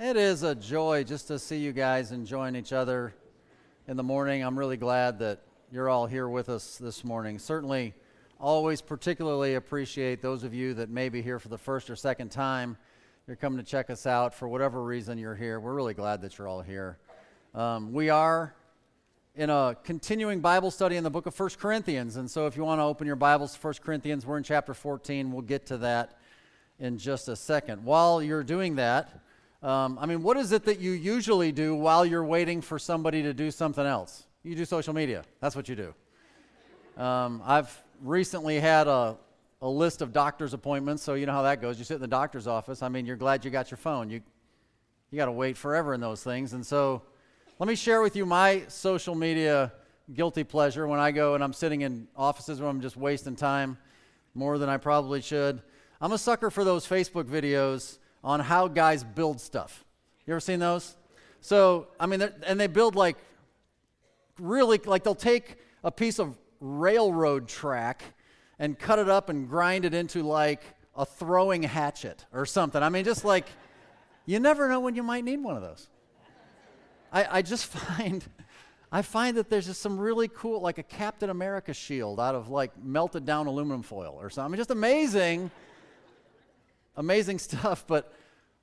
It is a joy just to see you guys enjoying each other in the morning. I'm really glad that you're all here with us this morning. Certainly, always particularly appreciate those of you that may be here for the first or second time. You're coming to check us out for whatever reason you're here. We're really glad that you're all here. Um, we are in a continuing Bible study in the book of 1 Corinthians. And so, if you want to open your Bibles to 1 Corinthians, we're in chapter 14. We'll get to that in just a second. While you're doing that, um, I mean, what is it that you usually do while you're waiting for somebody to do something else? You do social media. That's what you do. Um, I've recently had a, a list of doctor's appointments, so you know how that goes. You sit in the doctor's office. I mean, you're glad you got your phone. You, you got to wait forever in those things. And so let me share with you my social media guilty pleasure when I go and I'm sitting in offices where I'm just wasting time more than I probably should. I'm a sucker for those Facebook videos on how guys build stuff. You ever seen those? So, I mean, and they build like really, like they'll take a piece of railroad track and cut it up and grind it into like a throwing hatchet or something. I mean, just like, you never know when you might need one of those. I, I just find. I find that there's just some really cool, like a Captain America shield out of like melted down aluminum foil or something. I mean, just amazing amazing stuff. But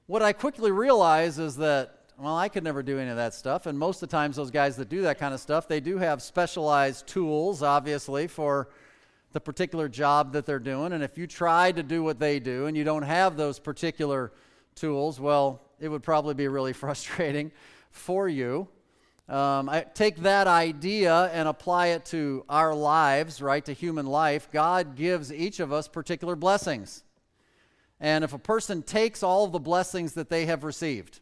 what I quickly realize is that, well, I could never do any of that stuff. And most of the times, those guys that do that kind of stuff, they do have specialized tools, obviously, for the particular job that they're doing. And if you try to do what they do and you don't have those particular tools, well, it would probably be really frustrating for you. Um, I take that idea and apply it to our lives, right, to human life. God gives each of us particular blessings. And if a person takes all of the blessings that they have received,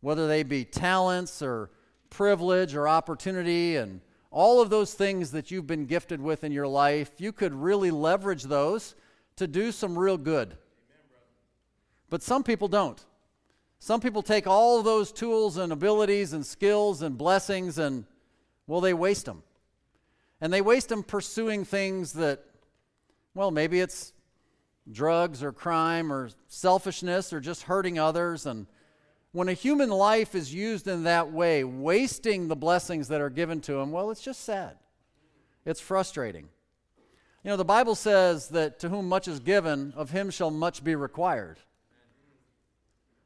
whether they be talents or privilege or opportunity and all of those things that you've been gifted with in your life, you could really leverage those to do some real good. But some people don't. Some people take all of those tools and abilities and skills and blessings and, well, they waste them. And they waste them pursuing things that, well, maybe it's drugs or crime or selfishness or just hurting others. And when a human life is used in that way, wasting the blessings that are given to him, well, it's just sad. It's frustrating. You know, the Bible says that to whom much is given, of him shall much be required.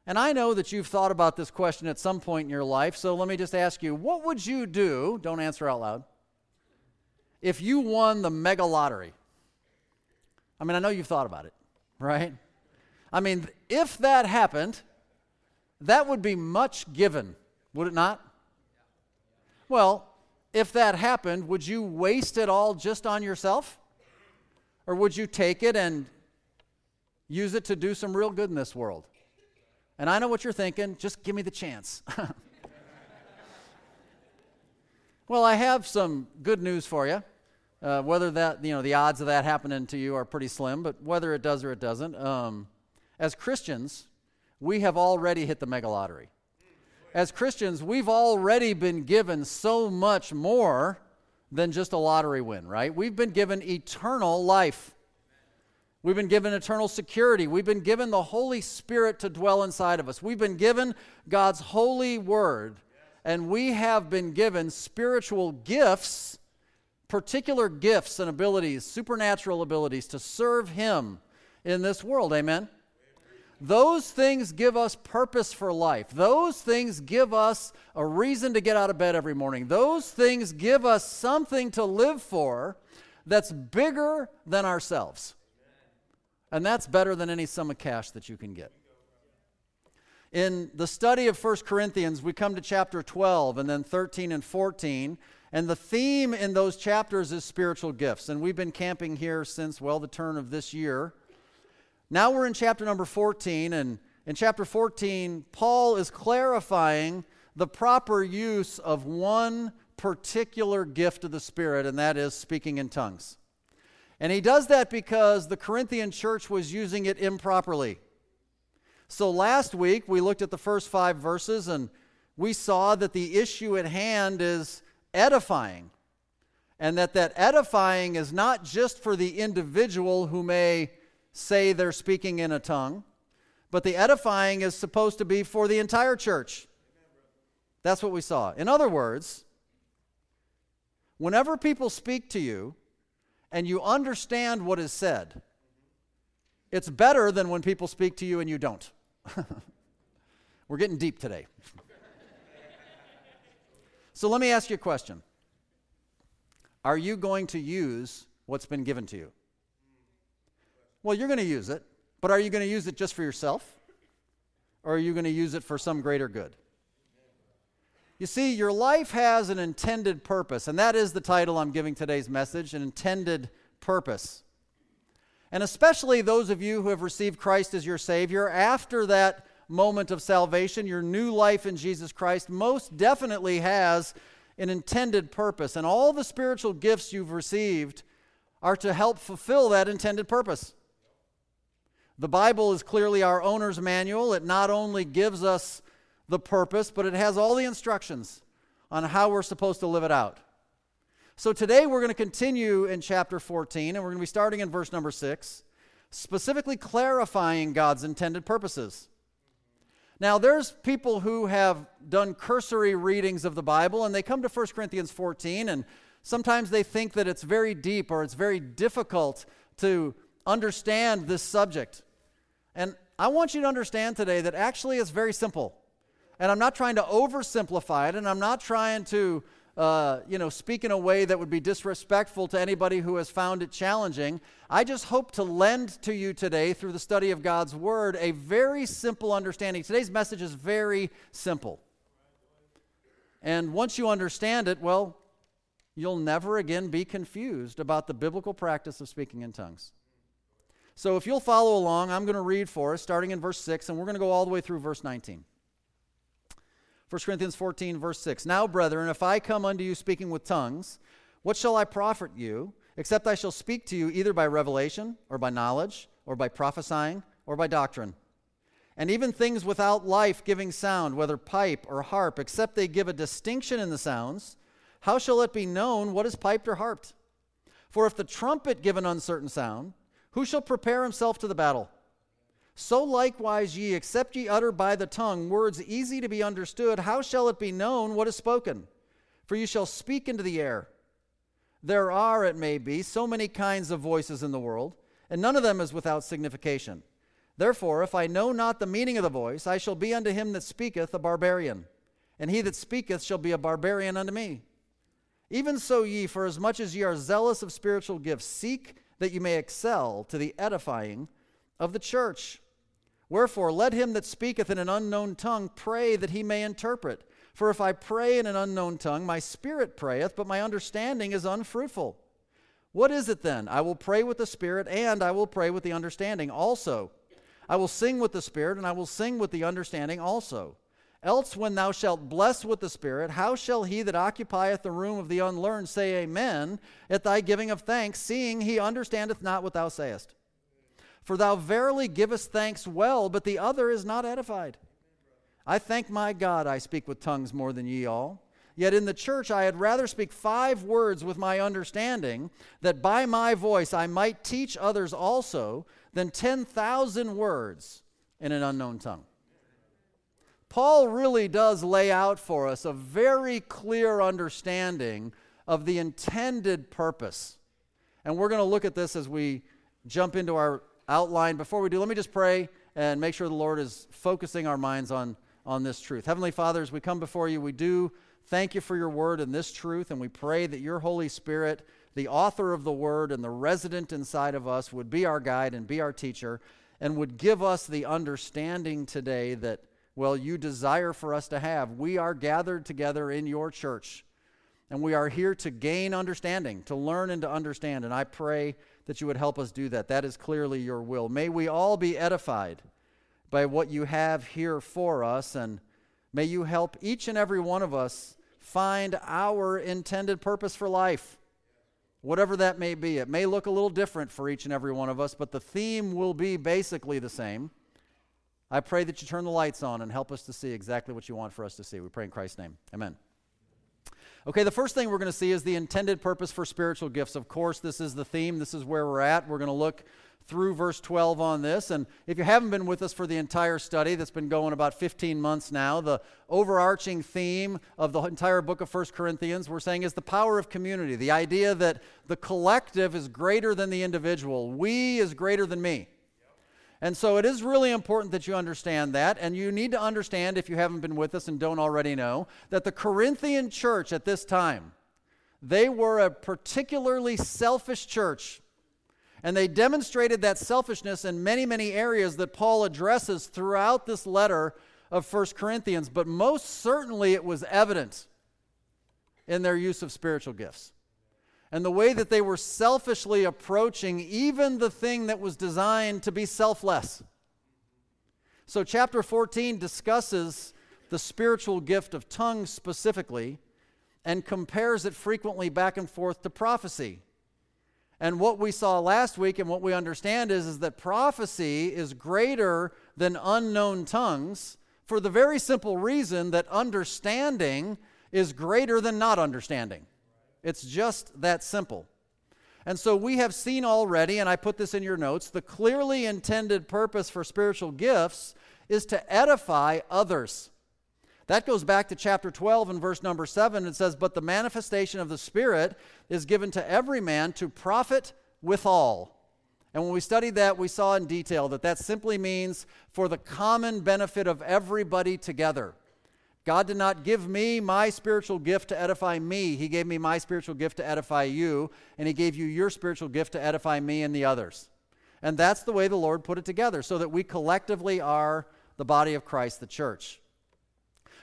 And I know that you've thought about this question at some point in your life, so let me just ask you what would you do? Don't answer out loud. If you won the mega lottery, I mean, I know you've thought about it, right? I mean, if that happened, that would be much given, would it not? Well, if that happened, would you waste it all just on yourself? Or would you take it and use it to do some real good in this world? And I know what you're thinking, just give me the chance. well, I have some good news for you. Uh, whether that, you know, the odds of that happening to you are pretty slim, but whether it does or it doesn't, um, as Christians, we have already hit the mega lottery. As Christians, we've already been given so much more than just a lottery win, right? We've been given eternal life. We've been given eternal security. We've been given the Holy Spirit to dwell inside of us. We've been given God's holy word, and we have been given spiritual gifts particular gifts and abilities, supernatural abilities to serve Him in this world. Amen? Those things give us purpose for life. Those things give us a reason to get out of bed every morning. Those things give us something to live for that's bigger than ourselves. And that's better than any sum of cash that you can get. In the study of 1 Corinthians, we come to chapter 12 and then 13 and 14 and the theme in those chapters is spiritual gifts. And we've been camping here since, well, the turn of this year. Now we're in chapter number 14. And in chapter 14, Paul is clarifying the proper use of one particular gift of the Spirit, and that is speaking in tongues. And he does that because the Corinthian church was using it improperly. So last week, we looked at the first five verses and we saw that the issue at hand is edifying. And that that edifying is not just for the individual who may say they're speaking in a tongue, but the edifying is supposed to be for the entire church. That's what we saw. In other words, whenever people speak to you and you understand what is said, it's better than when people speak to you and you don't. We're getting deep today. So let me ask you a question Are you going to use what's been given to you? Well, you're going to use it, but are you going to use it just for yourself? Or are you going to use it for some greater good? You see, your life has an intended purpose, and that is the title I'm giving today's message an intended purpose. And especially those of you who have received Christ as your Savior, after that moment of salvation, your new life in Jesus Christ most definitely has an intended purpose. And all the spiritual gifts you've received are to help fulfill that intended purpose. The Bible is clearly our owner's manual. It not only gives us the purpose, but it has all the instructions on how we're supposed to live it out. So today we're going to continue in chapter 14, and we're going to be starting in verse number 6, specifically clarifying God's intended purposes. Now, there's people who have done cursory readings of the Bible, and they come to 1 Corinthians 14, and sometimes they think that it's very deep or it's very difficult to understand this subject. And I want you to understand today that actually it's very simple. And I'm not trying to oversimplify it, and I'm not trying to, uh, you know, speak in a way that would be disrespectful to anybody who has found it challenging. I just hope to lend to you today, through the study of God's Word, a very simple understanding. Today's message is very simple. And once you understand it, well, you'll never again be confused about the biblical practice of speaking in tongues. So if you'll follow along, I'm going to read for us, starting in verse 6, and we're going to go all the way through verse 19. 1 Corinthians 14, verse 6. Now, brethren, if I come unto you speaking with tongues, what shall I profit you, except I shall speak to you either by revelation, or by knowledge, or by prophesying, or by doctrine? And even things without life giving sound, whether pipe or harp, except they give a distinction in the sounds, how shall it be known what is piped or harped? For if the trumpet give an uncertain sound, who shall prepare himself to the battle? So likewise, ye, except ye utter by the tongue words easy to be understood, how shall it be known what is spoken? For you shall speak into the air. There are, it may be, so many kinds of voices in the world, and none of them is without signification. Therefore, if I know not the meaning of the voice, I shall be unto him that speaketh a barbarian, and he that speaketh shall be a barbarian unto me. Even so, ye, for as much as ye are zealous of spiritual gifts, seek that ye may excel to the edifying of the church. Wherefore, let him that speaketh in an unknown tongue pray that he may interpret. For if I pray in an unknown tongue, my spirit prayeth, but my understanding is unfruitful. What is it then? I will pray with the spirit, and I will pray with the understanding also. I will sing with the spirit, and I will sing with the understanding also. Else, when thou shalt bless with the Spirit, how shall he that occupieth the room of the unlearned say Amen at thy giving of thanks, seeing he understandeth not what thou sayest? For thou verily givest thanks well, but the other is not edified. I thank my God I speak with tongues more than ye all. Yet in the church I had rather speak five words with my understanding, that by my voice I might teach others also, than 10,000 words in an unknown tongue. Paul really does lay out for us a very clear understanding of the intended purpose. And we're going to look at this as we jump into our outline. Before we do, let me just pray and make sure the Lord is focusing our minds on, on this truth. Heavenly Father, as we come before you, we do thank you for your word and this truth, and we pray that your Holy Spirit, the author of the word and the resident inside of us, would be our guide and be our teacher, and would give us the understanding today that, well, you desire for us to have. We are gathered together in your church, and we are here to gain understanding, to learn and to understand. And I pray that you would help us do that. That is clearly your will. May we all be edified by what you have here for us, and may you help each and every one of us find our intended purpose for life. Whatever that may be, it may look a little different for each and every one of us, but the theme will be basically the same. I pray that you turn the lights on and help us to see exactly what you want for us to see. We pray in Christ's name. Amen. Okay, the first thing we're going to see is the intended purpose for spiritual gifts. Of course, this is the theme, this is where we're at. We're going to look through verse 12 on this. And if you haven't been with us for the entire study that's been going about 15 months now, the overarching theme of the entire book of 1 Corinthians, we're saying, is the power of community. The idea that the collective is greater than the individual, we is greater than me. And so it is really important that you understand that. And you need to understand, if you haven't been with us and don't already know, that the Corinthian church at this time, they were a particularly selfish church. And they demonstrated that selfishness in many, many areas that Paul addresses throughout this letter of 1 Corinthians, but most certainly it was evident in their use of spiritual gifts and the way that they were selfishly approaching even the thing that was designed to be selfless. So, chapter 14 discusses the spiritual gift of tongues specifically and compares it frequently back and forth to prophecy. And what we saw last week and what we understand is, is that prophecy is greater than unknown tongues for the very simple reason that understanding is greater than not understanding. It's just that simple. And so we have seen already, and I put this in your notes, the clearly intended purpose for spiritual gifts is to edify others. That goes back to chapter 12 and verse number 7. It says, But the manifestation of the Spirit is given to every man to profit withal. And when we studied that, we saw in detail that that simply means for the common benefit of everybody together. God did not give me my spiritual gift to edify me. He gave me my spiritual gift to edify you, and He gave you your spiritual gift to edify me and the others. And that's the way the Lord put it together, so that we collectively are the body of Christ, the church.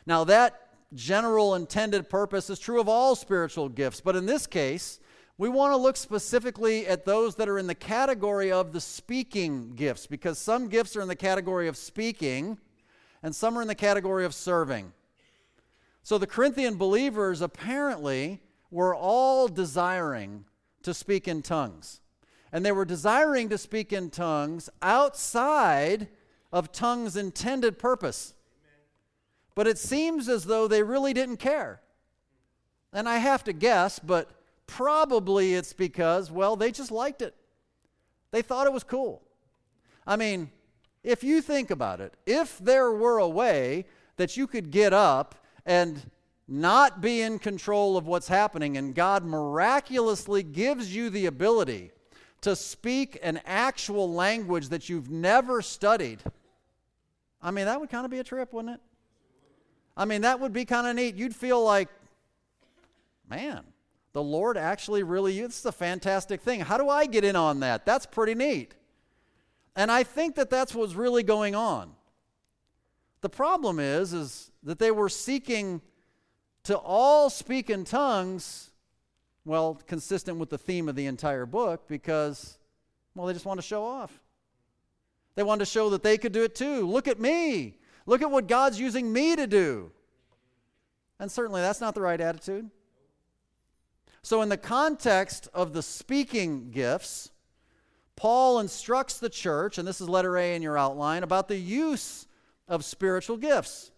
Now, that general intended purpose is true of all spiritual gifts, but in this case, we want to look specifically at those that are in the category of the speaking gifts, because some gifts are in the category of speaking, and some are in the category of serving. So the Corinthian believers apparently were all desiring to speak in tongues. And they were desiring to speak in tongues outside of tongues' intended purpose. But it seems as though they really didn't care. And I have to guess, but probably it's because, well, they just liked it. They thought it was cool. I mean, if you think about it, if there were a way that you could get up and not be in control of what's happening, and God miraculously gives you the ability to speak an actual language that you've never studied, I mean, that would kind of be a trip, wouldn't it? I mean, that would be kind of neat. You'd feel like, man, the Lord actually really, it's a fantastic thing. How do I get in on that? That's pretty neat. And I think that that's what's really going on. The problem is, is that they were seeking to all speak in tongues, well, consistent with the theme of the entire book, because, well, they just want to show off. They wanted to show that they could do it too. Look at me. Look at what God's using me to do. And certainly that's not the right attitude. So, in the context of the speaking gifts, Paul instructs the church, and this is letter A in your outline, about the use of spiritual gifts.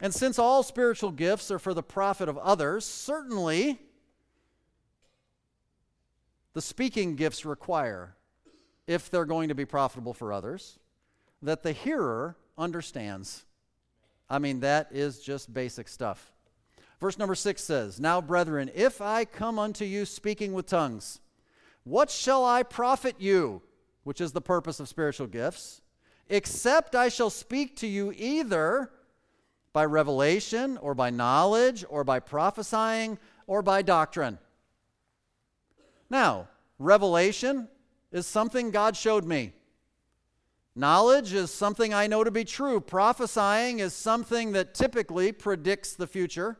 And since all spiritual gifts are for the profit of others, certainly the speaking gifts require, if they're going to be profitable for others, that the hearer understands. I mean, that is just basic stuff. Verse number six says, Now, brethren, if I come unto you speaking with tongues, what shall I profit you? Which is the purpose of spiritual gifts, except I shall speak to you either by revelation or by knowledge or by prophesying or by doctrine. Now, revelation is something God showed me. Knowledge is something I know to be true. Prophesying is something that typically predicts the future.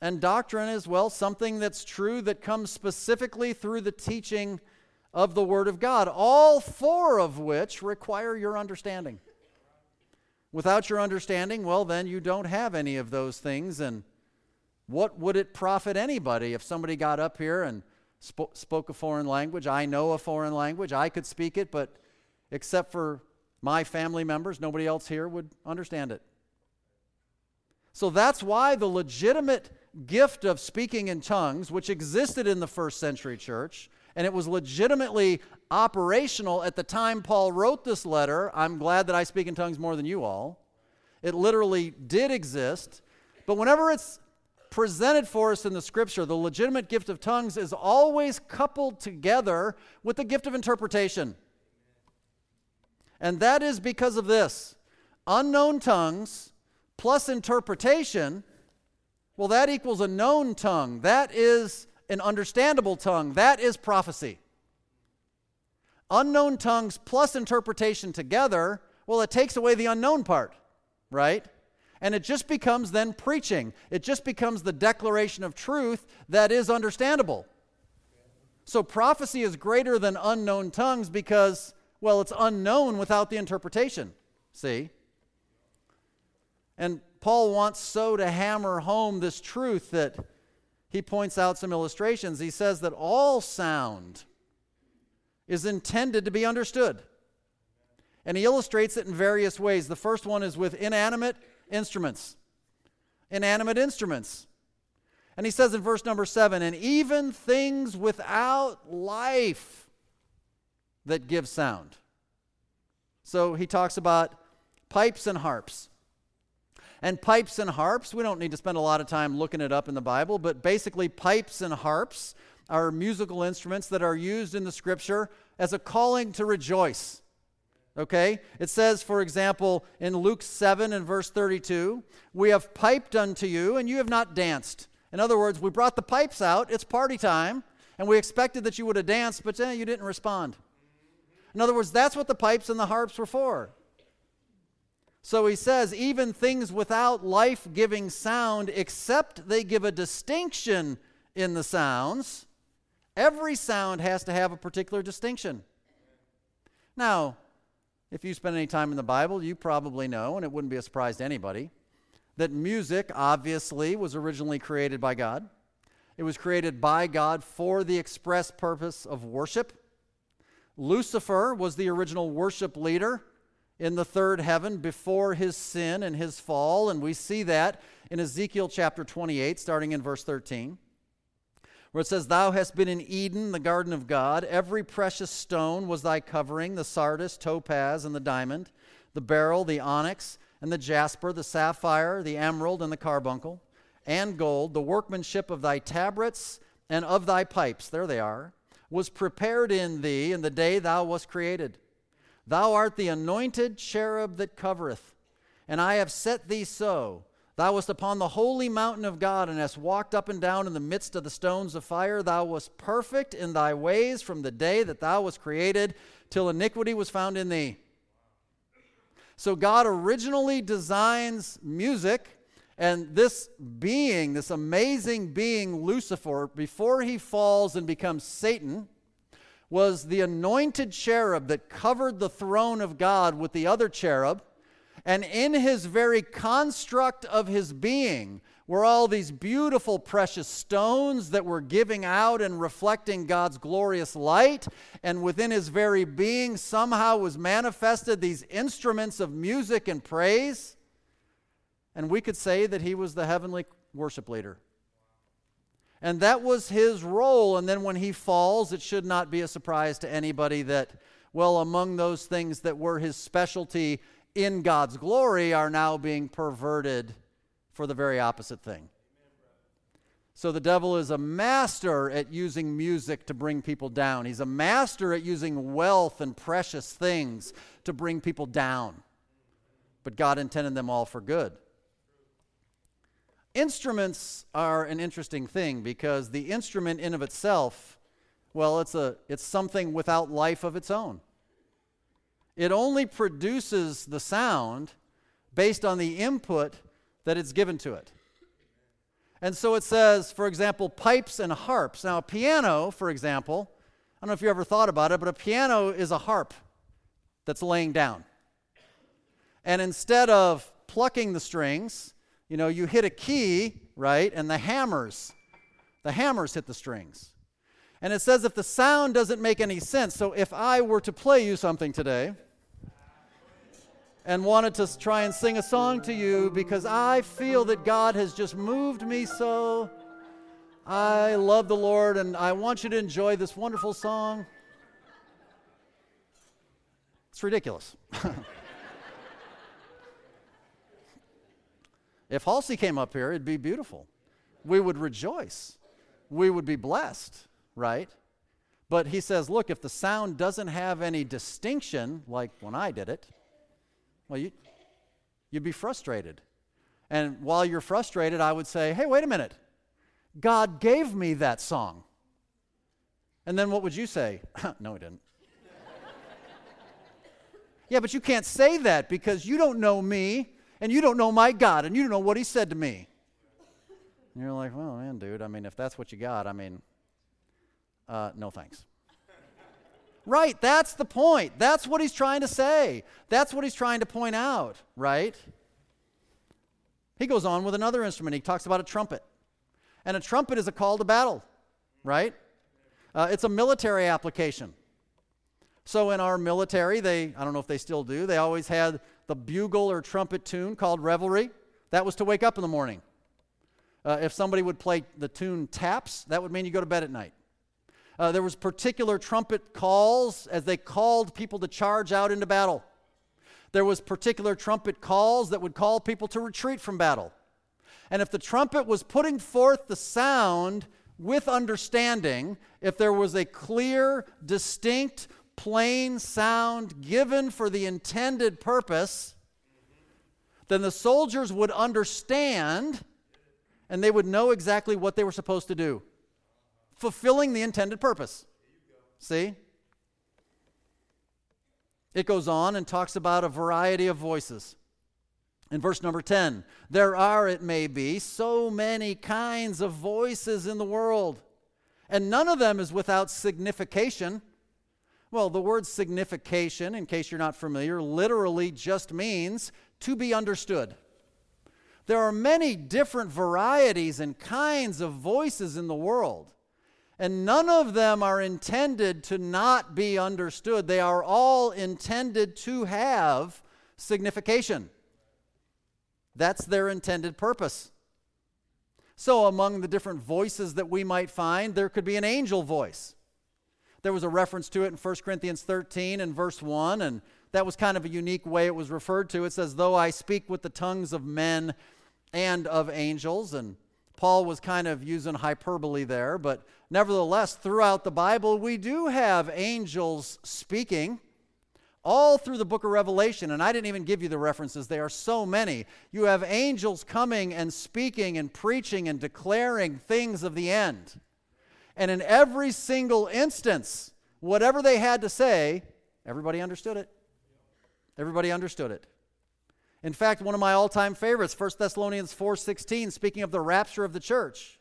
And doctrine is, well, something that's true that comes specifically through the teaching of the Word of God, all four of which require your understanding. Without your understanding, well, then you don't have any of those things. And what would it profit anybody if somebody got up here and sp- spoke a foreign language? I know a foreign language, I could speak it, but except for my family members, nobody else here would understand it. So that's why the legitimate gift of speaking in tongues, which existed in the first century church And it was legitimately operational at the time Paul wrote this letter. I'm glad that I speak in tongues more than you all. It literally did exist. But whenever it's presented for us in the scripture, the legitimate gift of tongues is always coupled together with the gift of interpretation. And that is because of this unknown tongues plus interpretation, well, that equals a known tongue. That is an understandable tongue. That is prophecy. Unknown tongues plus interpretation together, well, it takes away the unknown part, right? And it just becomes then preaching. It just becomes the declaration of truth that is understandable. So prophecy is greater than unknown tongues because, well, it's unknown without the interpretation. See? And Paul wants so to hammer home this truth that he points out some illustrations. He says that all sound is intended to be understood. And he illustrates it in various ways. The first one is with inanimate instruments. Inanimate instruments. And he says in verse number seven, and even things without life that give sound. So he talks about pipes and harps. And pipes and harps, we don't need to spend a lot of time looking it up in the Bible, but basically, pipes and harps are musical instruments that are used in the scripture as a calling to rejoice. Okay? It says, for example, in Luke 7 and verse 32, we have piped unto you, and you have not danced. In other words, we brought the pipes out, it's party time, and we expected that you would have danced, but eh, you didn't respond. In other words, that's what the pipes and the harps were for. So he says, even things without life giving sound, except they give a distinction in the sounds, every sound has to have a particular distinction. Now, if you spend any time in the Bible, you probably know, and it wouldn't be a surprise to anybody, that music obviously was originally created by God. It was created by God for the express purpose of worship. Lucifer was the original worship leader in the third heaven before his sin and his fall. And we see that in Ezekiel chapter 28, starting in verse 13, where it says, Thou hast been in Eden, the garden of God. Every precious stone was thy covering the sardius, topaz, and the diamond, the beryl, the onyx, and the jasper, the sapphire, the emerald, and the carbuncle, and gold. The workmanship of thy tabrets and of thy pipes, there they are, was prepared in thee in the day thou wast created. Thou art the anointed cherub that covereth, and I have set thee so. Thou wast upon the holy mountain of God, and hast walked up and down in the midst of the stones of fire. Thou wast perfect in thy ways from the day that thou wast created, till iniquity was found in thee. So God originally designs music, and this being, this amazing being, Lucifer, before he falls and becomes Satan, was the anointed cherub that covered the throne of God with the other cherub. And in his very construct of his being were all these beautiful, precious stones that were giving out and reflecting God's glorious light. And within his very being, somehow was manifested these instruments of music and praise. And we could say that he was the heavenly worship leader. And that was his role. And then when he falls, it should not be a surprise to anybody that, well, among those things that were his specialty in God's glory are now being perverted for the very opposite thing. So the devil is a master at using music to bring people down. He's a master at using wealth and precious things to bring people down. But God intended them all for good. Instruments are an interesting thing because the instrument in of itself, well, it's, a, it's something without life of its own. It only produces the sound based on the input that it's given to it. And so it says, for example, pipes and harps. Now, a piano, for example, I don't know if you ever thought about it, but a piano is a harp that's laying down. And instead of plucking the strings, you know, you hit a key, right, and the hammers, the hammers hit the strings. And it says if the sound doesn't make any sense, so if I were to play you something today and wanted to try and sing a song to you because I feel that God has just moved me so I love the Lord and I want you to enjoy this wonderful song. It's ridiculous. if Halsey came up here, it'd be beautiful. We would rejoice. We would be blessed, right? But he says, look, if the sound doesn't have any distinction, like when I did it, well, you, you'd be frustrated. And while you're frustrated, I would say, hey, wait a minute. God gave me that song. And then what would you say? no, he didn't. yeah, but you can't say that because you don't know me and you don't know my God and you don't know what he said to me. And you're like, well, man, dude, I mean, if that's what you got, I mean, uh, no thanks. right, that's the point. That's what he's trying to say. That's what he's trying to point out, right? He goes on with another instrument. He talks about a trumpet. And a trumpet is a call to battle, right? Uh, it's a military application. So in our military, they, I don't know if they still do, they always had the bugle or trumpet tune called reveille. That was to wake up in the morning. Uh, if somebody would play the tune taps, that would mean you go to bed at night. Uh, there was particular trumpet calls as they called people to charge out into battle. There was particular trumpet calls that would call people to retreat from battle. And if the trumpet was putting forth the sound with understanding, if there was a clear, distinct, plain sound given for the intended purpose, then the soldiers would understand and they would know exactly what they were supposed to do, fulfilling the intended purpose. See? It goes on and talks about a variety of voices. In verse number 10, there are, it may be, so many kinds of voices in the world, and none of them is without signification. Well, the word signification, in case you're not familiar, literally just means to be understood. There are many different varieties and kinds of voices in the world, and none of them are intended to not be understood. They are all intended to have signification. That's their intended purpose. So, among the different voices that we might find, there could be an angel voice. There was a reference to it in 1 Corinthians 13 and verse 1, and that was kind of a unique way it was referred to. It says, Though I speak with the tongues of men and of angels, and Paul was kind of using hyperbole there, but nevertheless, throughout the Bible, we do have angels speaking all through the book of Revelation, and I didn't even give you the references, they are so many. You have angels coming and speaking and preaching and declaring things of the end. And in every single instance, whatever they had to say, everybody understood it. Everybody understood it. In fact, one of my all-time favorites, 1 Thessalonians 4:16, speaking of the rapture of the church.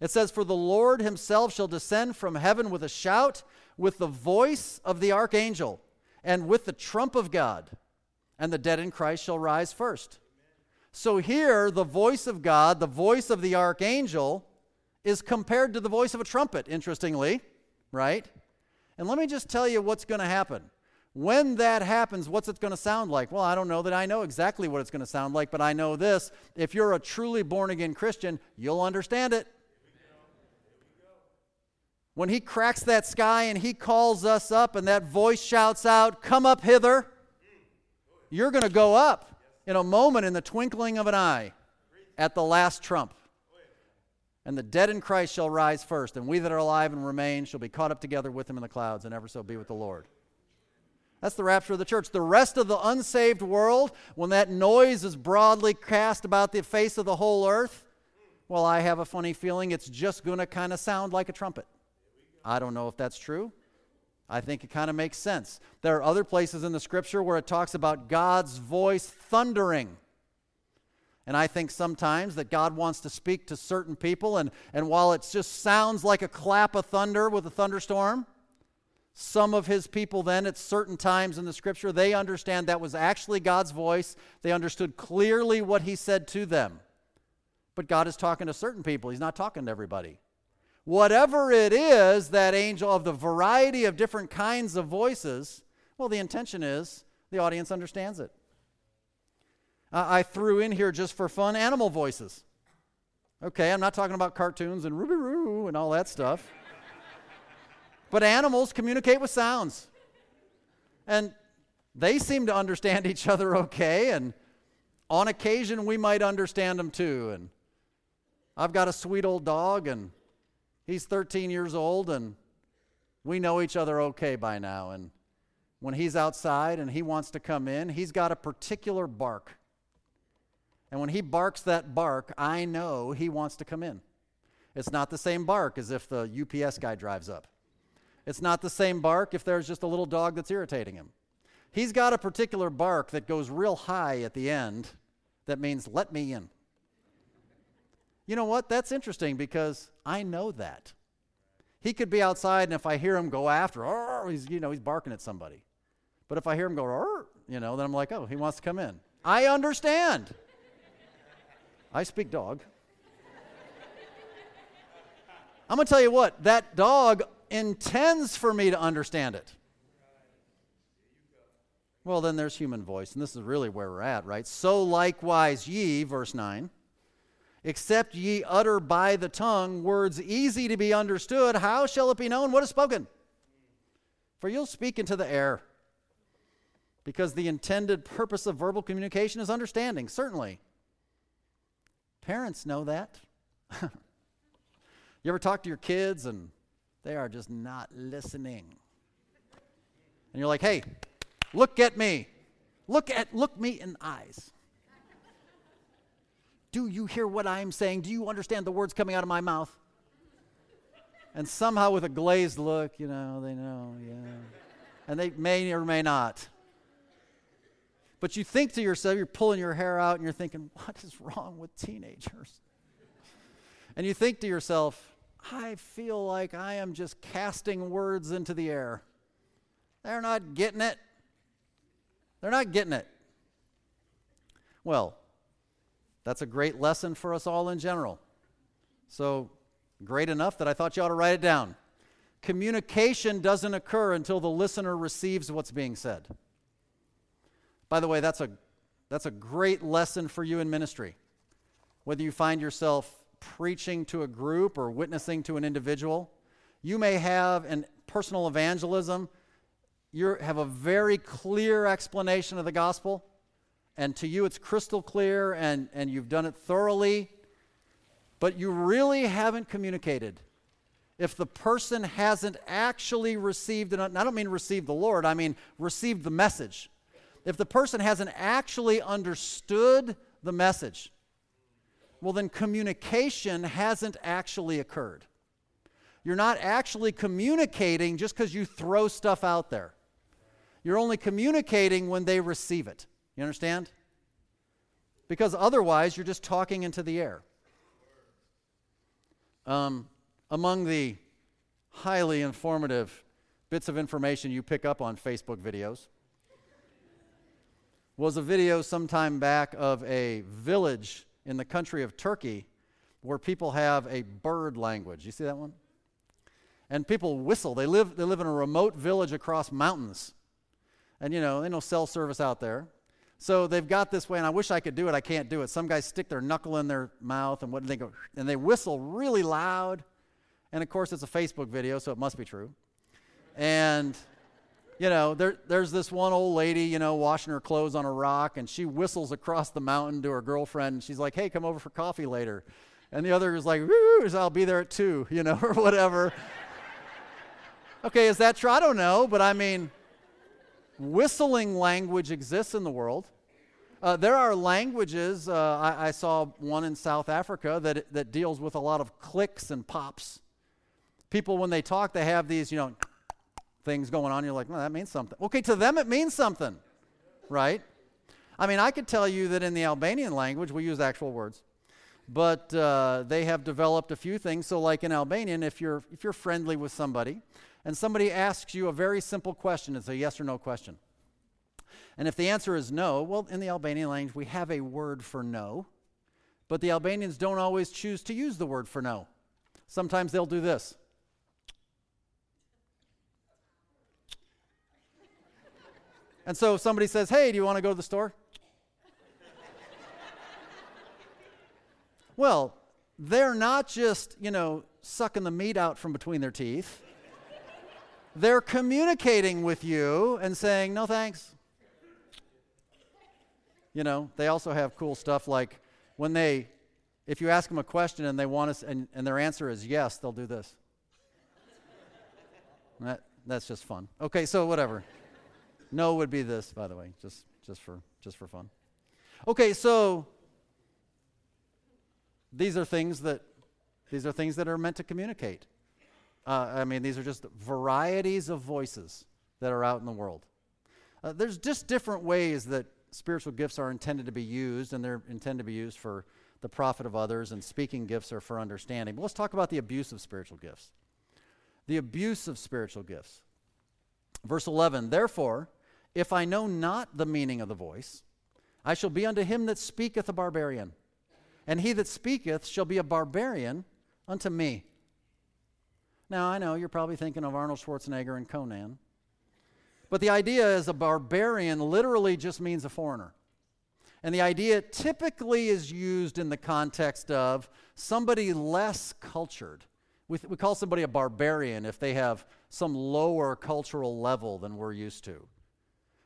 It says, For the Lord himself shall descend from heaven with a shout, with the voice of the archangel and with the trump of God, and the dead in Christ shall rise first. So here, the voice of God, the voice of the archangel, is compared to the voice of a trumpet, interestingly, right? And let me just tell you what's going to happen. When that happens, what's it going to sound like? Well, I don't know that I know exactly what it's going to sound like, but I know this. If you're a truly born again Christian, you'll understand it. When he cracks that sky and he calls us up and that voice shouts out, Come up hither, you're going to go up in a moment, in the twinkling of an eye, at the last trump. And the dead in Christ shall rise first, and we that are alive and remain shall be caught up together with him in the clouds, and ever so be with the Lord. That's the rapture of the church. The rest of the unsaved world, when that noise is broadly cast about the face of the whole earth, well, I have a funny feeling it's just going to kind of sound like a trumpet. I don't know if that's true. I think it kind of makes sense. There are other places in the scripture where it talks about God's voice thundering. And I think sometimes that God wants to speak to certain people, and, and while it just sounds like a clap of thunder with a thunderstorm, some of his people then at certain times in the scripture, they understand that was actually God's voice. They understood clearly what he said to them. But God is talking to certain people, he's not talking to everybody. Whatever it is, that angel of the variety of different kinds of voices, well, the intention is the audience understands it. Uh, I threw in here just for fun animal voices. Okay, I'm not talking about cartoons and Ruby Roo and all that stuff. but animals communicate with sounds. And they seem to understand each other okay, and on occasion we might understand them too. And I've got a sweet old dog, and he's 13 years old, and we know each other okay by now. And when he's outside and he wants to come in, he's got a particular bark. And when he barks that bark, I know he wants to come in. It's not the same bark as if the UPS guy drives up. It's not the same bark if there's just a little dog that's irritating him. He's got a particular bark that goes real high at the end that means, let me in. You know what? That's interesting because I know that. He could be outside, and if I hear him go after, he's, you know, he's barking at somebody. But if I hear him go, you know, then I'm like, oh, he wants to come in. I understand. I speak dog. I'm going to tell you what, that dog intends for me to understand it. Well, then there's human voice, and this is really where we're at, right? So likewise, ye, verse 9, except ye utter by the tongue words easy to be understood, how shall it be known what is spoken? For you'll speak into the air. Because the intended purpose of verbal communication is understanding, certainly. Parents know that. you ever talk to your kids and they are just not listening? And you're like, hey, look at me. Look at look me in the eyes. Do you hear what I'm saying? Do you understand the words coming out of my mouth? And somehow with a glazed look, you know, they know, yeah. And they may or may not. But you think to yourself, you're pulling your hair out and you're thinking, what is wrong with teenagers? And you think to yourself, I feel like I am just casting words into the air. They're not getting it. They're not getting it. Well, that's a great lesson for us all in general. So, great enough that I thought you ought to write it down. Communication doesn't occur until the listener receives what's being said. By the way, that's a, that's a great lesson for you in ministry. Whether you find yourself preaching to a group or witnessing to an individual, you may have in personal evangelism, you have a very clear explanation of the gospel, and to you it's crystal clear and, and you've done it thoroughly, but you really haven't communicated. If the person hasn't actually received, and I don't mean received the Lord, I mean received the message if the person hasn't actually understood the message, well, then communication hasn't actually occurred. You're not actually communicating just because you throw stuff out there. You're only communicating when they receive it. You understand? Because otherwise, you're just talking into the air. Um, among the highly informative bits of information you pick up on Facebook videos, was a video sometime back of a village in the country of Turkey where people have a bird language. You see that one? And people whistle. They live, they live in a remote village across mountains. And you know, they no cell service out there. So they've got this way, and I wish I could do it. I can't do it. Some guys stick their knuckle in their mouth and what they go, and they whistle really loud. And of course, it's a Facebook video, so it must be true. And you know, there, there's this one old lady, you know, washing her clothes on a rock, and she whistles across the mountain to her girlfriend. And she's like, hey, come over for coffee later. And the other is like, I'll be there at two, you know, or whatever. okay, is that true? I don't know, but I mean, whistling language exists in the world. Uh, there are languages, uh, I, I, saw one in South Africa that, that deals with a lot of clicks and pops. People, when they talk, they have these, you know, things going on. You're like, well, that means something. Okay, to them it means something, right? I mean, I could tell you that in the Albanian language we use actual words, but uh, they have developed a few things. So, like in Albanian, if you're if you're friendly with somebody, and somebody asks you a very simple question, it's a yes or no question. And if the answer is no, well, in the Albanian language we have a word for no, but the Albanians don't always choose to use the word for no. Sometimes they'll do this. And so if somebody says, Hey, do you want to go to the store? well, they're not just, you know, sucking the meat out from between their teeth. They're communicating with you and saying, no thanks. You know, they also have cool stuff like when they, if you ask them a question and they want us, and, and their answer is yes, they'll do this. that, that's just fun. Okay, so whatever. No would be this, by the way, just, just, for, just for fun. Okay, so these are things that these are things that are meant to communicate. Uh, I mean, these are just varieties of voices that are out in the world. Uh, there's just different ways that spiritual gifts are intended to be used, and they're intended to be used for the profit of others, and speaking gifts are for understanding. But let's talk about the abuse of spiritual gifts. The abuse of spiritual gifts. Verse 11 Therefore, if I know not the meaning of the voice, I shall be unto him that speaketh a barbarian, and he that speaketh shall be a barbarian unto me. Now, I know you're probably thinking of Arnold Schwarzenegger and Conan. But the idea is a barbarian literally just means a foreigner. And the idea typically is used in the context of somebody less cultured. We, th- we call somebody a barbarian if they have some lower cultural level than we're used to.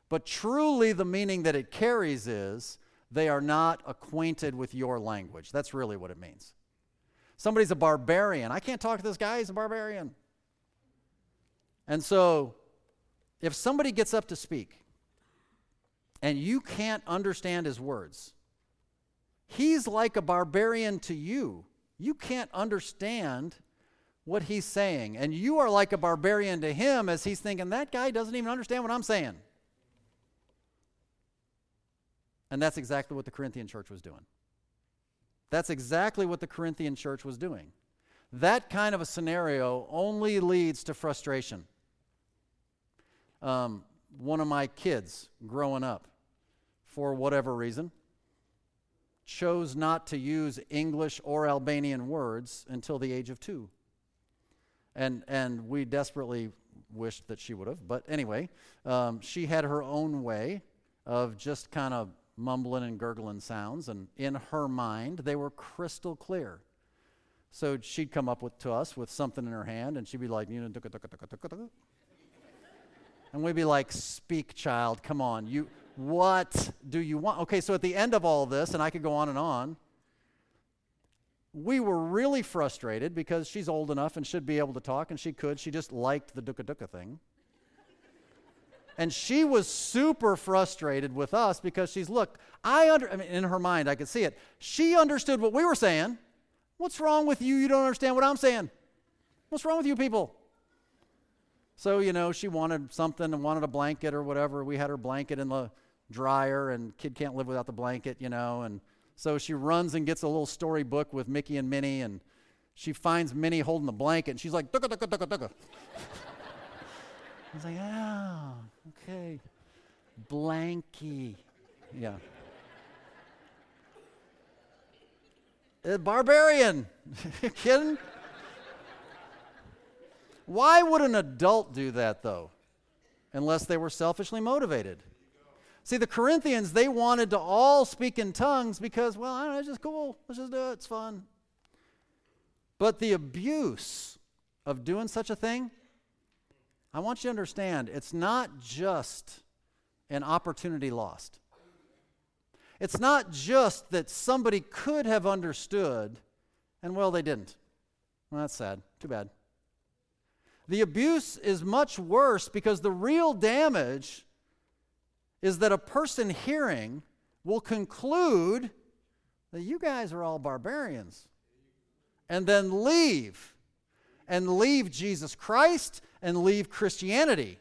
But truly, the meaning that it carries is they are not acquainted with your language. That's really what it means. Somebody's a barbarian. I can't talk to this guy, he's a barbarian. And so, if somebody gets up to speak and you can't understand his words, he's like a barbarian to you. You can't understand what he's saying. And you are like a barbarian to him as he's thinking, that guy doesn't even understand what I'm saying. And that's exactly what the Corinthian church was doing. That's exactly what the Corinthian church was doing. That kind of a scenario only leads to frustration. Um, one of my kids growing up, for whatever reason, chose not to use English or Albanian words until the age of two. And, and we desperately wished that she would have. But anyway, um, she had her own way of just kind of mumbling and gurgling sounds, and in her mind, they were crystal clear. So she'd come up with, to us with something in her hand, and she'd be like, and we'd be like, "Speak, child. Come on. You, what do you want?" Okay. So at the end of all this, and I could go on and on. We were really frustrated because she's old enough and should be able to talk, and she could. She just liked the dukkha dukkha thing. And she was super frustrated with us because she's, look, I under, I mean, in her mind, I could see it. She understood what we were saying. What's wrong with you? You don't understand what I'm saying. What's wrong with you people? So, you know, she wanted something and wanted a blanket or whatever. We had her blanket in the dryer, and kid can't live without the blanket, you know. And so she runs and gets a little storybook with Mickey and Minnie, and she finds Minnie holding the blanket, and she's like, ducka, ducka, ducka, ducka. I was like, oh, okay. Blanky. Yeah. A barbarian. kidding? Why would an adult do that, though? Unless they were selfishly motivated. See, the Corinthians, they wanted to all speak in tongues because, well, I don't know, it's just cool. Let's just do it. It's fun. But the abuse of doing such a thing I want you to understand it's not just an opportunity lost. It's not just that somebody could have understood and, well, they didn't. Well, that's sad. Too bad. The abuse is much worse because the real damage is that a person hearing will conclude that you guys are all barbarians and then leave and leave Jesus Christ and leave Christianity.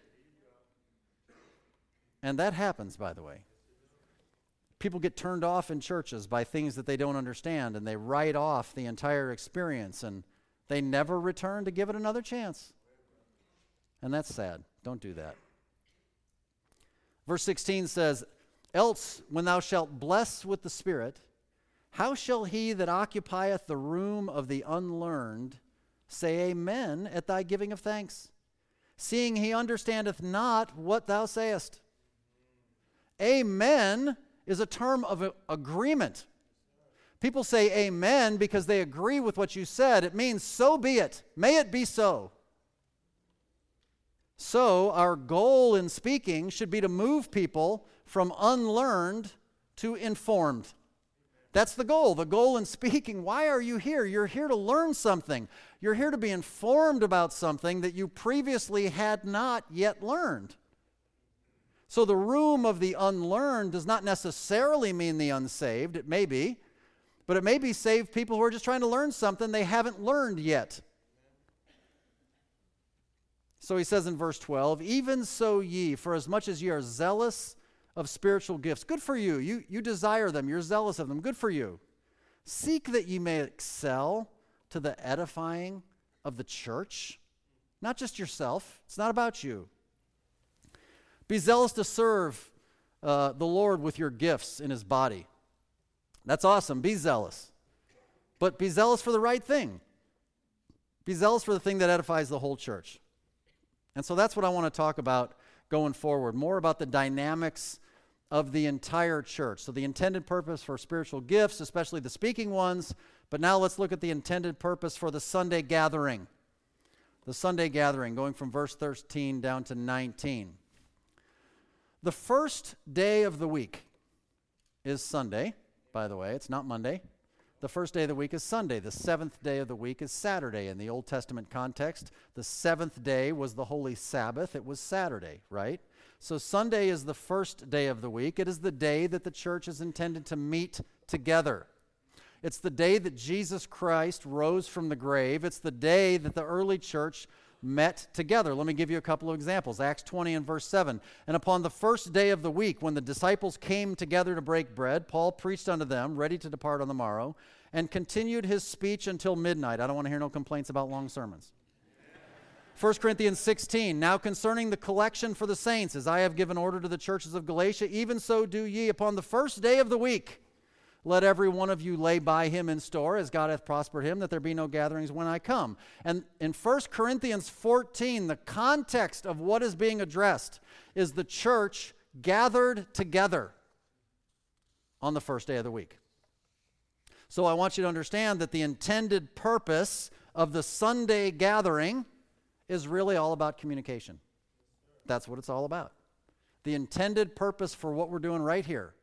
And that happens, by the way. People get turned off in churches by things that they don't understand, and they write off the entire experience, and they never return to give it another chance. And that's sad. Don't do that. Verse 16 says, Else, when thou shalt bless with the Spirit, how shall he that occupieth the room of the unlearned say Amen at thy giving of thanks? seeing he understandeth not what thou sayest. Amen is a term of agreement. people say amen because they agree with what you said, it means so be it. May it be so. So, our goal in speaking should be to move people from unlearned to informed. That's the goal. The goal in speaking, why are you here? You're here to learn something. You're here to be informed about something that you previously had not yet learned. So the room of the unlearned does not necessarily mean the unsaved. It may be, but it may be saved people who are just trying to learn something they haven't learned yet. So he says in verse 12, Even so ye, for as much as ye are zealous of spiritual gifts, good for you. You, you desire them, you're zealous of them, good for you. Seek that ye may excel to the edifying of the church, not just yourself. It's not about you. Be zealous to serve uh, the Lord with your gifts in his body. That's awesome. Be zealous. But be zealous for the right thing. Be zealous for the thing that edifies the whole church. And so that's what I want to talk about going forward more about the dynamics of the entire church. So, the intended purpose for spiritual gifts, especially the speaking ones. But now let's look at the intended purpose for the Sunday gathering. The Sunday gathering, going from verse 13 down to 19. The first day of the week is Sunday, by the way. It's not Monday. The first day of the week is Sunday. The seventh day of the week is Saturday. In the Old Testament context, the seventh day was the Holy Sabbath. It was Saturday, right? So Sunday is the first day of the week. It is the day that the church is intended to meet together. It's the day that Jesus Christ rose from the grave. It's the day that the early church met together. Let me give you a couple of examples. Acts 20 and verse 7. And upon the first day of the week, when the disciples came together to break bread, Paul preached unto them, ready to depart on the morrow, and continued his speech until midnight. I don't want to hear no complaints about long sermons. 1 Corinthians 16, now concerning the collection for the saints, as I have given order to the churches of Galatia, even so do ye upon the first day of the week let every one of you lay by him in store, as God hath prospered him, that there be no gatherings when I come. And in 1 Corinthians 14, the context of what is being addressed is the church gathered together on the first day of the week. So I want you to understand that the intended purpose of the Sunday gathering is really all about communication. That's what it's all about. The intended purpose for what we're doing right here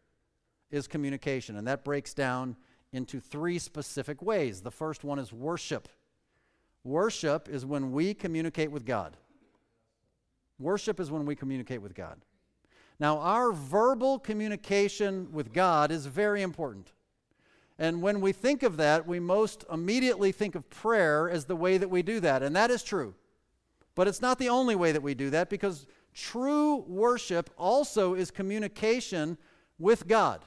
is communication, and that breaks down into three specific ways. The first one is worship. Worship is when we communicate with God. Worship is when we communicate with God. Now, our verbal communication with God is very important. And when we think of that, we most immediately think of prayer as the way that we do that. And that is true. But it's not the only way that we do that because true worship also is communication with God.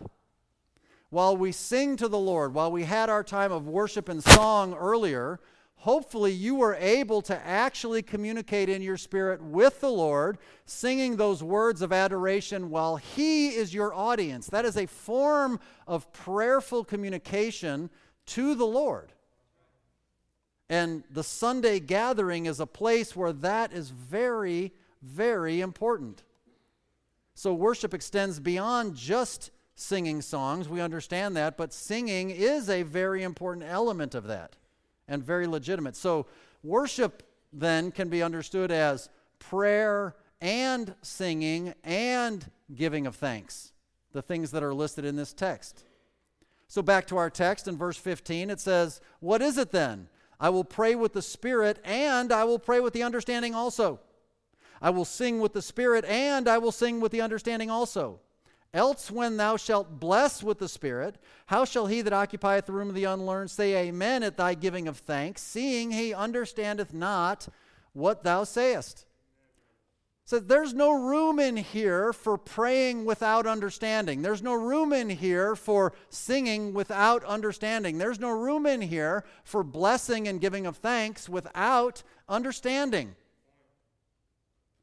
While we sing to the Lord, while we had our time of worship and song earlier, hopefully you were able to actually communicate in your spirit with the Lord, singing those words of adoration while He is your audience. That is a form of prayerful communication to the Lord. And the Sunday gathering is a place where that is very, very important. So worship extends beyond just singing songs. We understand that, but singing is a very important element of that and very legitimate. So worship then can be understood as prayer and singing and giving of thanks, the things that are listed in this text. So back to our text in verse 15, it says, What is it then? I will pray with the Spirit and I will pray with the understanding also. I will sing with the Spirit, and I will sing with the understanding also. Else, when thou shalt bless with the Spirit, how shall he that occupieth the room of the unlearned say amen at thy giving of thanks, seeing he understandeth not what thou sayest? So there's no room in here for praying without understanding. There's no room in here for singing without understanding. There's no room in here for blessing and giving of thanks without understanding.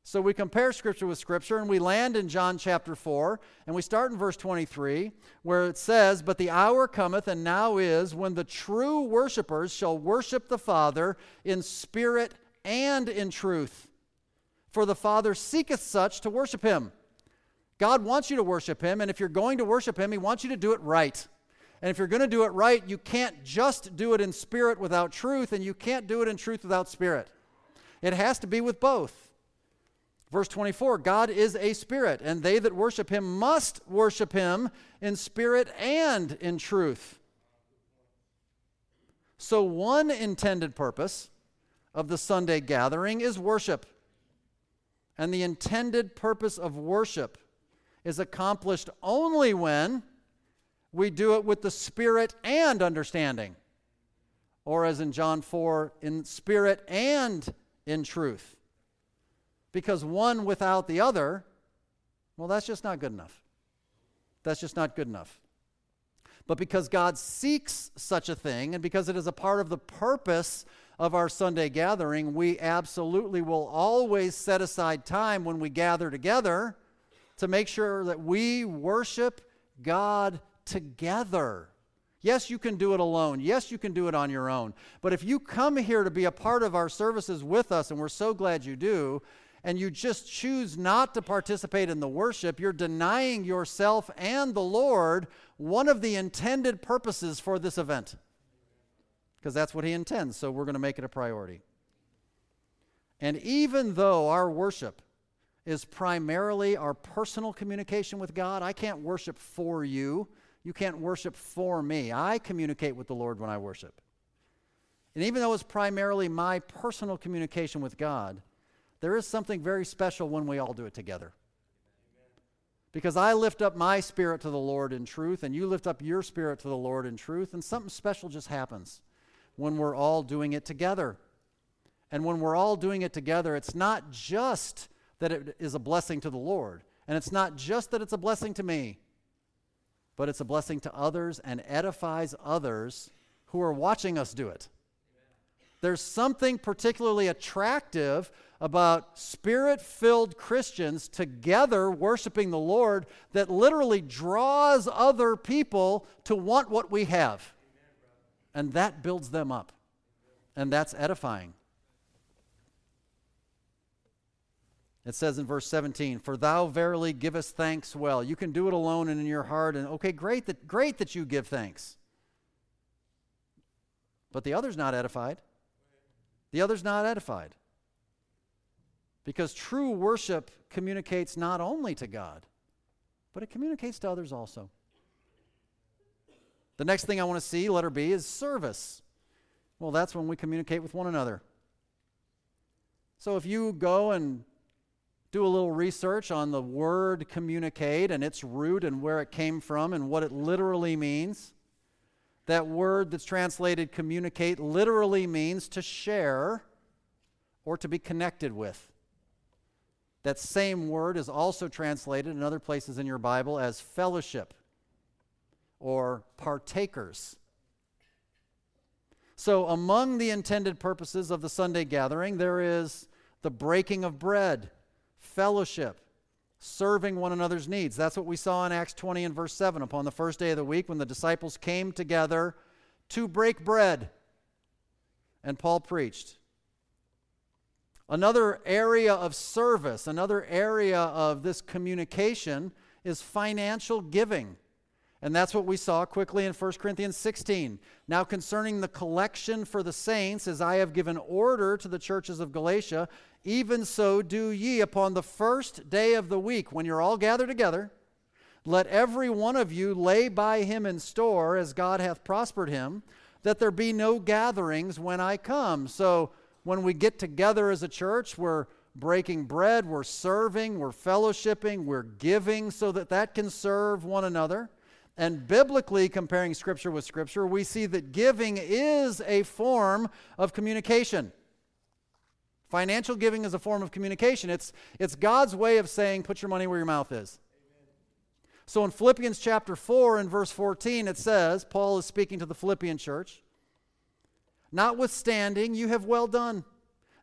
So we compare Scripture with Scripture and we land in John chapter 4, and we start in verse 23, where it says, But the hour cometh, and now is, when the true worshipers shall worship the Father in spirit and in truth. For the Father seeketh such to worship him. God wants you to worship him, and if you're going to worship him, he wants you to do it right. And if you're going to do it right, you can't just do it in spirit without truth, and you can't do it in truth without spirit. It has to be with both. Verse 24 God is a spirit, and they that worship him must worship him in spirit and in truth. So, one intended purpose of the Sunday gathering is worship. And the intended purpose of worship is accomplished only when we do it with the spirit and understanding. Or, as in John 4, in spirit and in truth. Because one without the other, well, that's just not good enough. That's just not good enough. But because God seeks such a thing, and because it is a part of the purpose of our Sunday gathering, we absolutely will always set aside time when we gather together to make sure that we worship God together. Yes, you can do it alone. Yes, you can do it on your own. But if you come here to be a part of our services with us, and we're so glad you do, and you just choose not to participate in the worship, you're denying yourself and the Lord one of the intended purposes for this event. Because that's what He intends, so we're going to make it a priority. And even though our worship is primarily our personal communication with God, I can't worship for you. You can't worship for me. I communicate with the Lord when I worship. And even though it's primarily my personal communication with God, there is something very special when we all do it together. Because I lift up my spirit to the Lord in truth, and you lift up your spirit to the Lord in truth, and something special just happens when we're all doing it together. And when we're all doing it together, it's not just that it is a blessing to the Lord, and it's not just that it's a blessing to me, but it's a blessing to others and edifies others who are watching us do it. There's something particularly attractive about spirit filled Christians together worshiping the Lord that literally draws other people to want what we have. And that builds them up. And that's edifying. It says in verse 17, For thou verily givest thanks well. You can do it alone and in your heart, and okay, great that, great that you give thanks. But the other's not edified. The other's not edified. Because true worship communicates not only to God, but it communicates to others also. The next thing I want to see, letter B, is service. Well, that's when we communicate with one another. So if you go and do a little research on the word communicate and its root and where it came from and what it literally means, that word that's translated communicate literally means to share or to be connected with. That same word is also translated in other places in your Bible as fellowship or partakers. So, among the intended purposes of the Sunday gathering, there is the breaking of bread, fellowship, serving one another's needs. That's what we saw in Acts 20 and verse 7 upon the first day of the week when the disciples came together to break bread. And Paul preached. Another area of service, another area of this communication is financial giving. And that's what we saw quickly in 1 Corinthians 16. Now, concerning the collection for the saints, as I have given order to the churches of Galatia, even so do ye upon the first day of the week, when you're all gathered together. Let every one of you lay by him in store as God hath prospered him, that there be no gatherings when I come. So, when we get together as a church, we're breaking bread, we're serving, we're fellowshipping, we're giving so that that can serve one another. And biblically, comparing Scripture with Scripture, we see that giving is a form of communication. Financial giving is a form of communication. It's, it's God's way of saying, put your money where your mouth is. So in Philippians chapter 4 and verse 14, it says, Paul is speaking to the Philippian church. Notwithstanding, you have well done,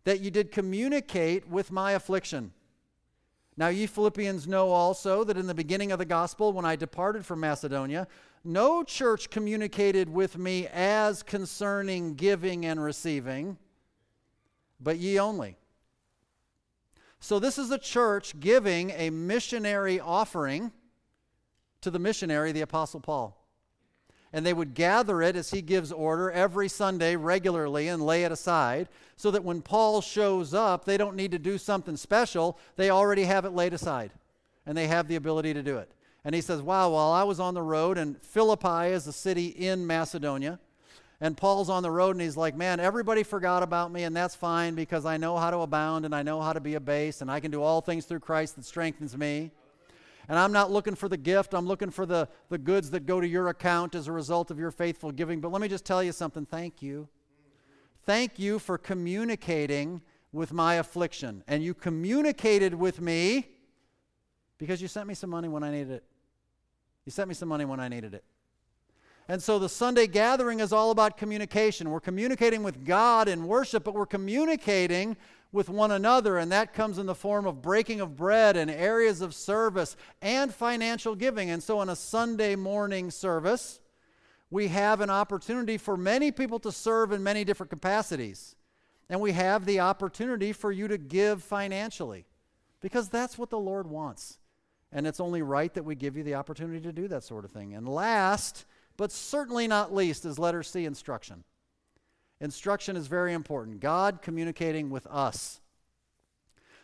that you did communicate with my affliction. Now, ye Philippians know also that in the beginning of the gospel, when I departed from Macedonia, no church communicated with me as concerning giving and receiving, but ye only. So, this is a church giving a missionary offering to the missionary, the Apostle Paul. And they would gather it as he gives order every Sunday regularly and lay it aside so that when Paul shows up, they don't need to do something special. They already have it laid aside and they have the ability to do it. And he says, Wow, while I was on the road, and Philippi is a city in Macedonia, and Paul's on the road and he's like, Man, everybody forgot about me, and that's fine because I know how to abound and I know how to be abased, and I can do all things through Christ that strengthens me. And I'm not looking for the gift, I'm looking for the, the goods that go to your account as a result of your faithful giving. But let me just tell you something thank you. Thank you for communicating with my affliction. And you communicated with me because you sent me some money when I needed it. You sent me some money when I needed it. And so the Sunday gathering is all about communication. We're communicating with God in worship, but we're communicating with one another, and that comes in the form of breaking of bread and areas of service and financial giving. And so, in a Sunday morning service, we have an opportunity for many people to serve in many different capacities. And we have the opportunity for you to give financially because that's what the Lord wants. And it's only right that we give you the opportunity to do that sort of thing. And last, but certainly not least, is letter C instruction. Instruction is very important. God communicating with us.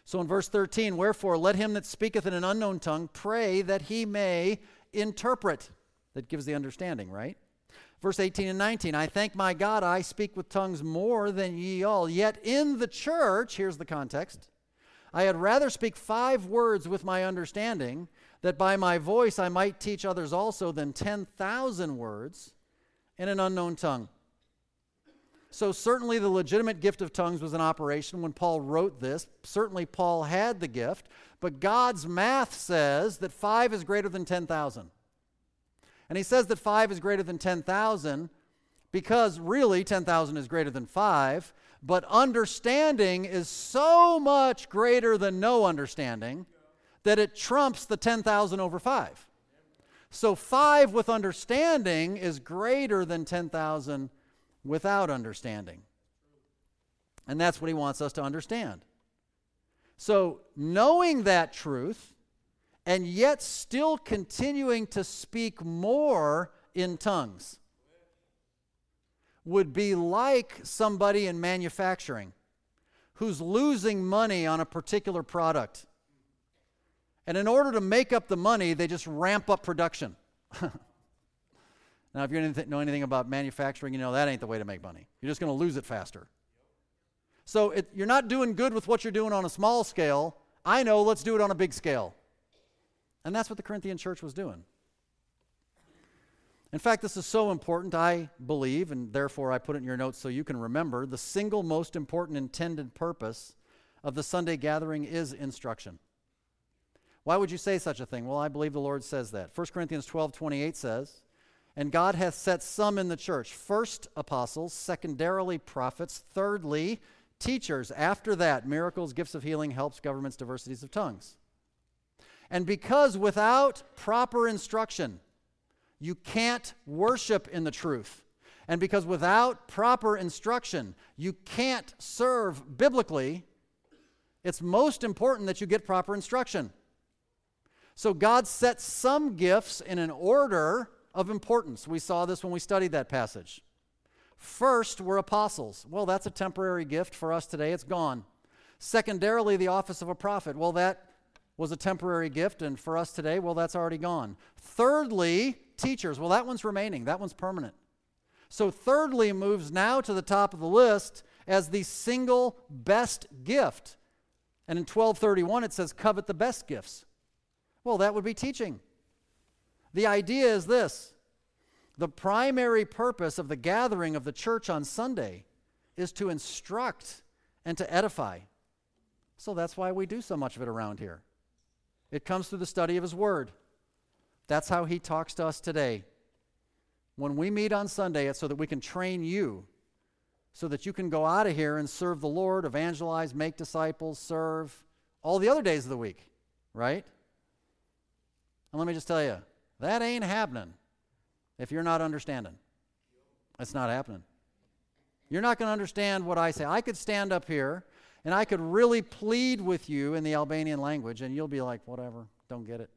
So in verse 13, wherefore let him that speaketh in an unknown tongue pray that he may interpret. That gives the understanding, right? Verse 18 and 19, I thank my God I speak with tongues more than ye all. Yet in the church, here's the context, I had rather speak five words with my understanding, that by my voice I might teach others also, than 10,000 words in an unknown tongue. So, certainly the legitimate gift of tongues was in operation when Paul wrote this. Certainly, Paul had the gift. But God's math says that five is greater than 10,000. And he says that five is greater than 10,000 because really 10,000 is greater than five. But understanding is so much greater than no understanding that it trumps the 10,000 over five. So, five with understanding is greater than 10,000 without understanding. And that's what he wants us to understand. So, knowing that truth and yet still continuing to speak more in tongues would be like somebody in manufacturing who's losing money on a particular product. And in order to make up the money, they just ramp up production. Now, if you know anything about manufacturing, you know that ain't the way to make money. You're just going to lose it faster. So it, you're not doing good with what you're doing on a small scale. I know, let's do it on a big scale. And that's what the Corinthian church was doing. In fact, this is so important, I believe, and therefore I put it in your notes so you can remember the single most important intended purpose of the Sunday gathering is instruction. Why would you say such a thing? Well, I believe the Lord says that. 1 Corinthians 12 28 says, and God hath set some in the church first apostles, secondarily prophets, thirdly teachers. After that, miracles, gifts of healing, helps, governments, diversities of tongues. And because without proper instruction, you can't worship in the truth. And because without proper instruction, you can't serve biblically, it's most important that you get proper instruction. So God sets some gifts in an order of importance. We saw this when we studied that passage. First, we're apostles. Well, that's a temporary gift for us today, it's gone. Secondarily, the office of a prophet. Well, that was a temporary gift, and for us today, well, that's already gone. Thirdly, teachers. Well, that one's remaining, that one's permanent. So, thirdly moves now to the top of the list as the single best gift. And in 1231, it says, covet the best gifts. Well, that would be teaching. The idea is this the primary purpose of the gathering of the church on Sunday is to instruct and to edify. So that's why we do so much of it around here. It comes through the study of His Word. That's how He talks to us today. When we meet on Sunday, it's so that we can train you, so that you can go out of here and serve the Lord, evangelize, make disciples, serve all the other days of the week, right? And let me just tell you, that ain't happening if you're not understanding. It's not happening. You're not going to understand what I say. I could stand up here and I could really plead with you in the Albanian language, and you'll be like, whatever, don't get it.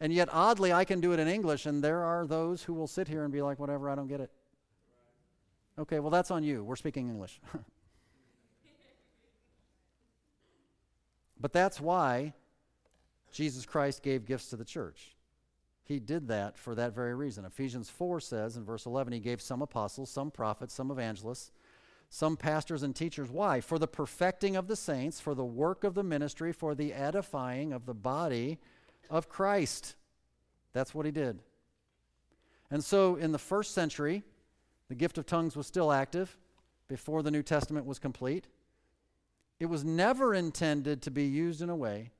And yet, oddly, I can do it in English, and there are those who will sit here and be like, whatever, I don't get it. Okay, well, that's on you. We're speaking English. but that's why Jesus Christ gave gifts to the church. He did that for that very reason. Ephesians 4 says in verse 11, He gave some apostles, some prophets, some evangelists, some pastors and teachers. Why? For the perfecting of the saints, for the work of the ministry, for the edifying of the body of Christ. That's what he did. And so in the first century, the gift of tongues was still active before the New Testament was complete. It was never intended to be used in a way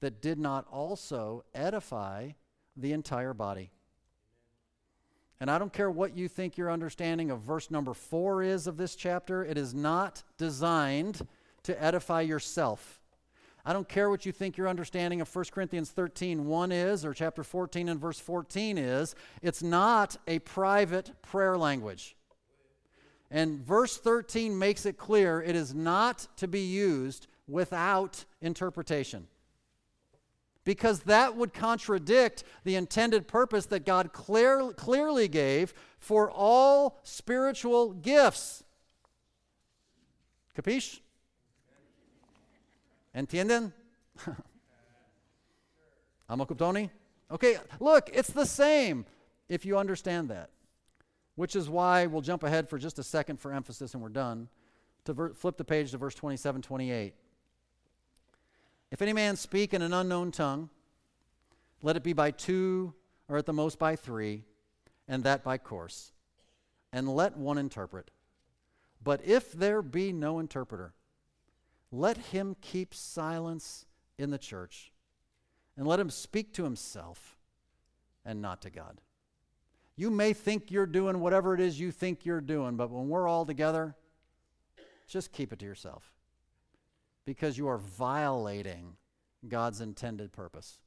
that did not also edify the entire body. And I don't care what you think your understanding of verse number four is of this chapter, it is not designed to edify yourself. I don't care what you think your understanding of 1 Corinthians 13 1 is or chapter 14 and verse 14 is. It's not a private prayer language. And verse 13 makes it clear it is not to be used without interpretation. Because that would contradict the intended purpose that God clear, clearly gave for all spiritual gifts. Capiche? ¿Entienden? Amakuptoni? Okay, look, it's the same if you understand that. Which is why we'll jump ahead for just a second for emphasis and we're done. To ver- flip the page to verse 27 28. If any man speak in an unknown tongue, let it be by two or at the most by three, and that by course, and let one interpret. But if there be no interpreter, let him keep silence in the church and let him speak to himself and not to God. You may think you're doing whatever it is you think you're doing, but when we're all together, just keep it to yourself because you are violating God's intended purpose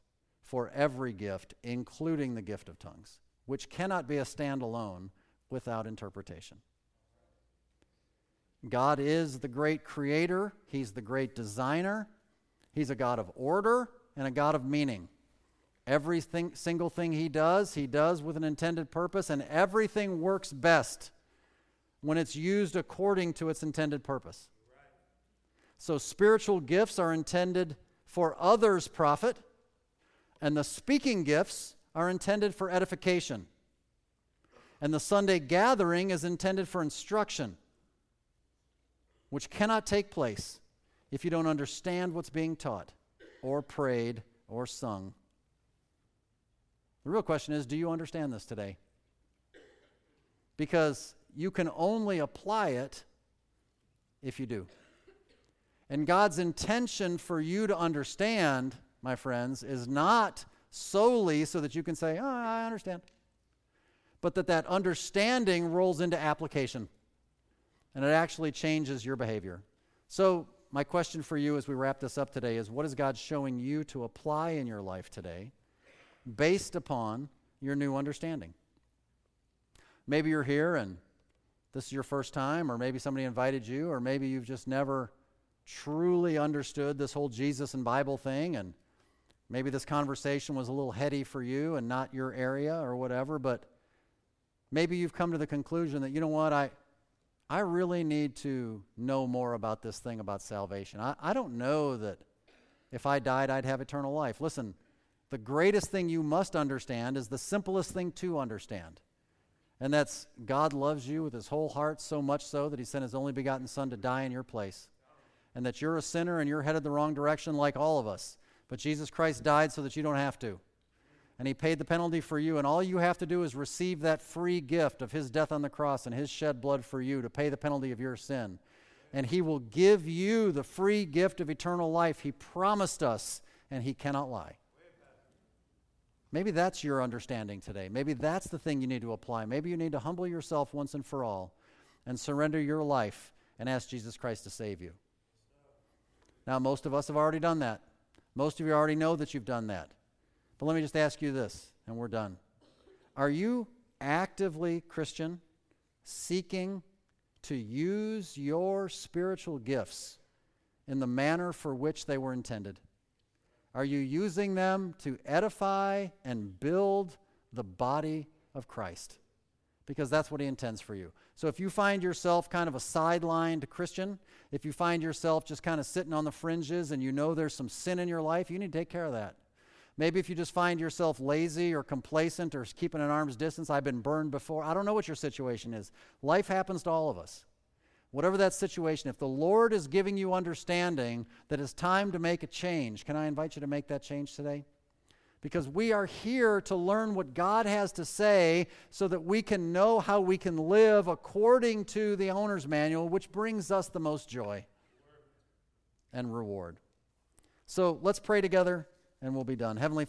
for every gift, including the gift of tongues, which cannot be a standalone without interpretation. God is the great creator, He's the great designer, He's a God of order and a God of meaning. Every single thing He does, He does with an intended purpose, and everything works best when it's used according to its intended purpose. So, spiritual gifts are intended for others' profit, and the speaking gifts are intended for edification. And the Sunday gathering is intended for instruction which cannot take place if you don't understand what's being taught or prayed or sung. The real question is do you understand this today? Because you can only apply it if you do. And God's intention for you to understand, my friends, is not solely so that you can say, Oh, I understand, but that that understanding rolls into application and it actually changes your behavior. So, my question for you as we wrap this up today is what is God showing you to apply in your life today based upon your new understanding? Maybe you're here and this is your first time, or maybe somebody invited you, or maybe you've just never truly understood this whole Jesus and Bible thing, and maybe this conversation was a little heady for you and not your area or whatever, but maybe you've come to the conclusion that, you know what, I, I really need to know more about this thing about salvation. I, I don't know that if I died, I'd have eternal life. Listen, the greatest thing you must understand is the simplest thing to understand. And that's God loves you with his whole heart, so much so that he sent his only begotten Son to die in your place. And that you're a sinner and you're headed the wrong direction like all of us. But Jesus Christ died so that you don't have to and he paid the penalty for you. And all you have to do is receive that free gift of his death on the cross and his shed blood for you to pay the penalty of your sin. And he will give you the free gift of eternal life. He promised us, and he cannot lie. Maybe that's your understanding today. Maybe that's the thing you need to apply. Maybe you need to humble yourself once and for all and surrender your life and ask Jesus Christ to save you. Now, most of us have already done that. Most of you already know that you've done that. But let me just ask you this, and we're done. Are you actively, Christian, seeking to use your spiritual gifts in the manner for which they were intended? Are you using them to edify and build the body of Christ? Because that's what He intends for you. So if you find yourself kind of a sidelined Christian, if you find yourself just kind of sitting on the fringes and you know there's some sin in your life, you need to take care of that. Maybe if you just find yourself lazy or complacent or keeping an arm's distance, I've been burned before. I don't know what your situation is. Life happens to all of us. Whatever that situation, if the Lord is giving you understanding that it's time to make a change, can I invite you to make that change today? Because we are here to learn what God has to say so that we can know how we can live according to the owner's manual, which brings us the most joy and reward. So let's pray together and we'll be done. Heavenly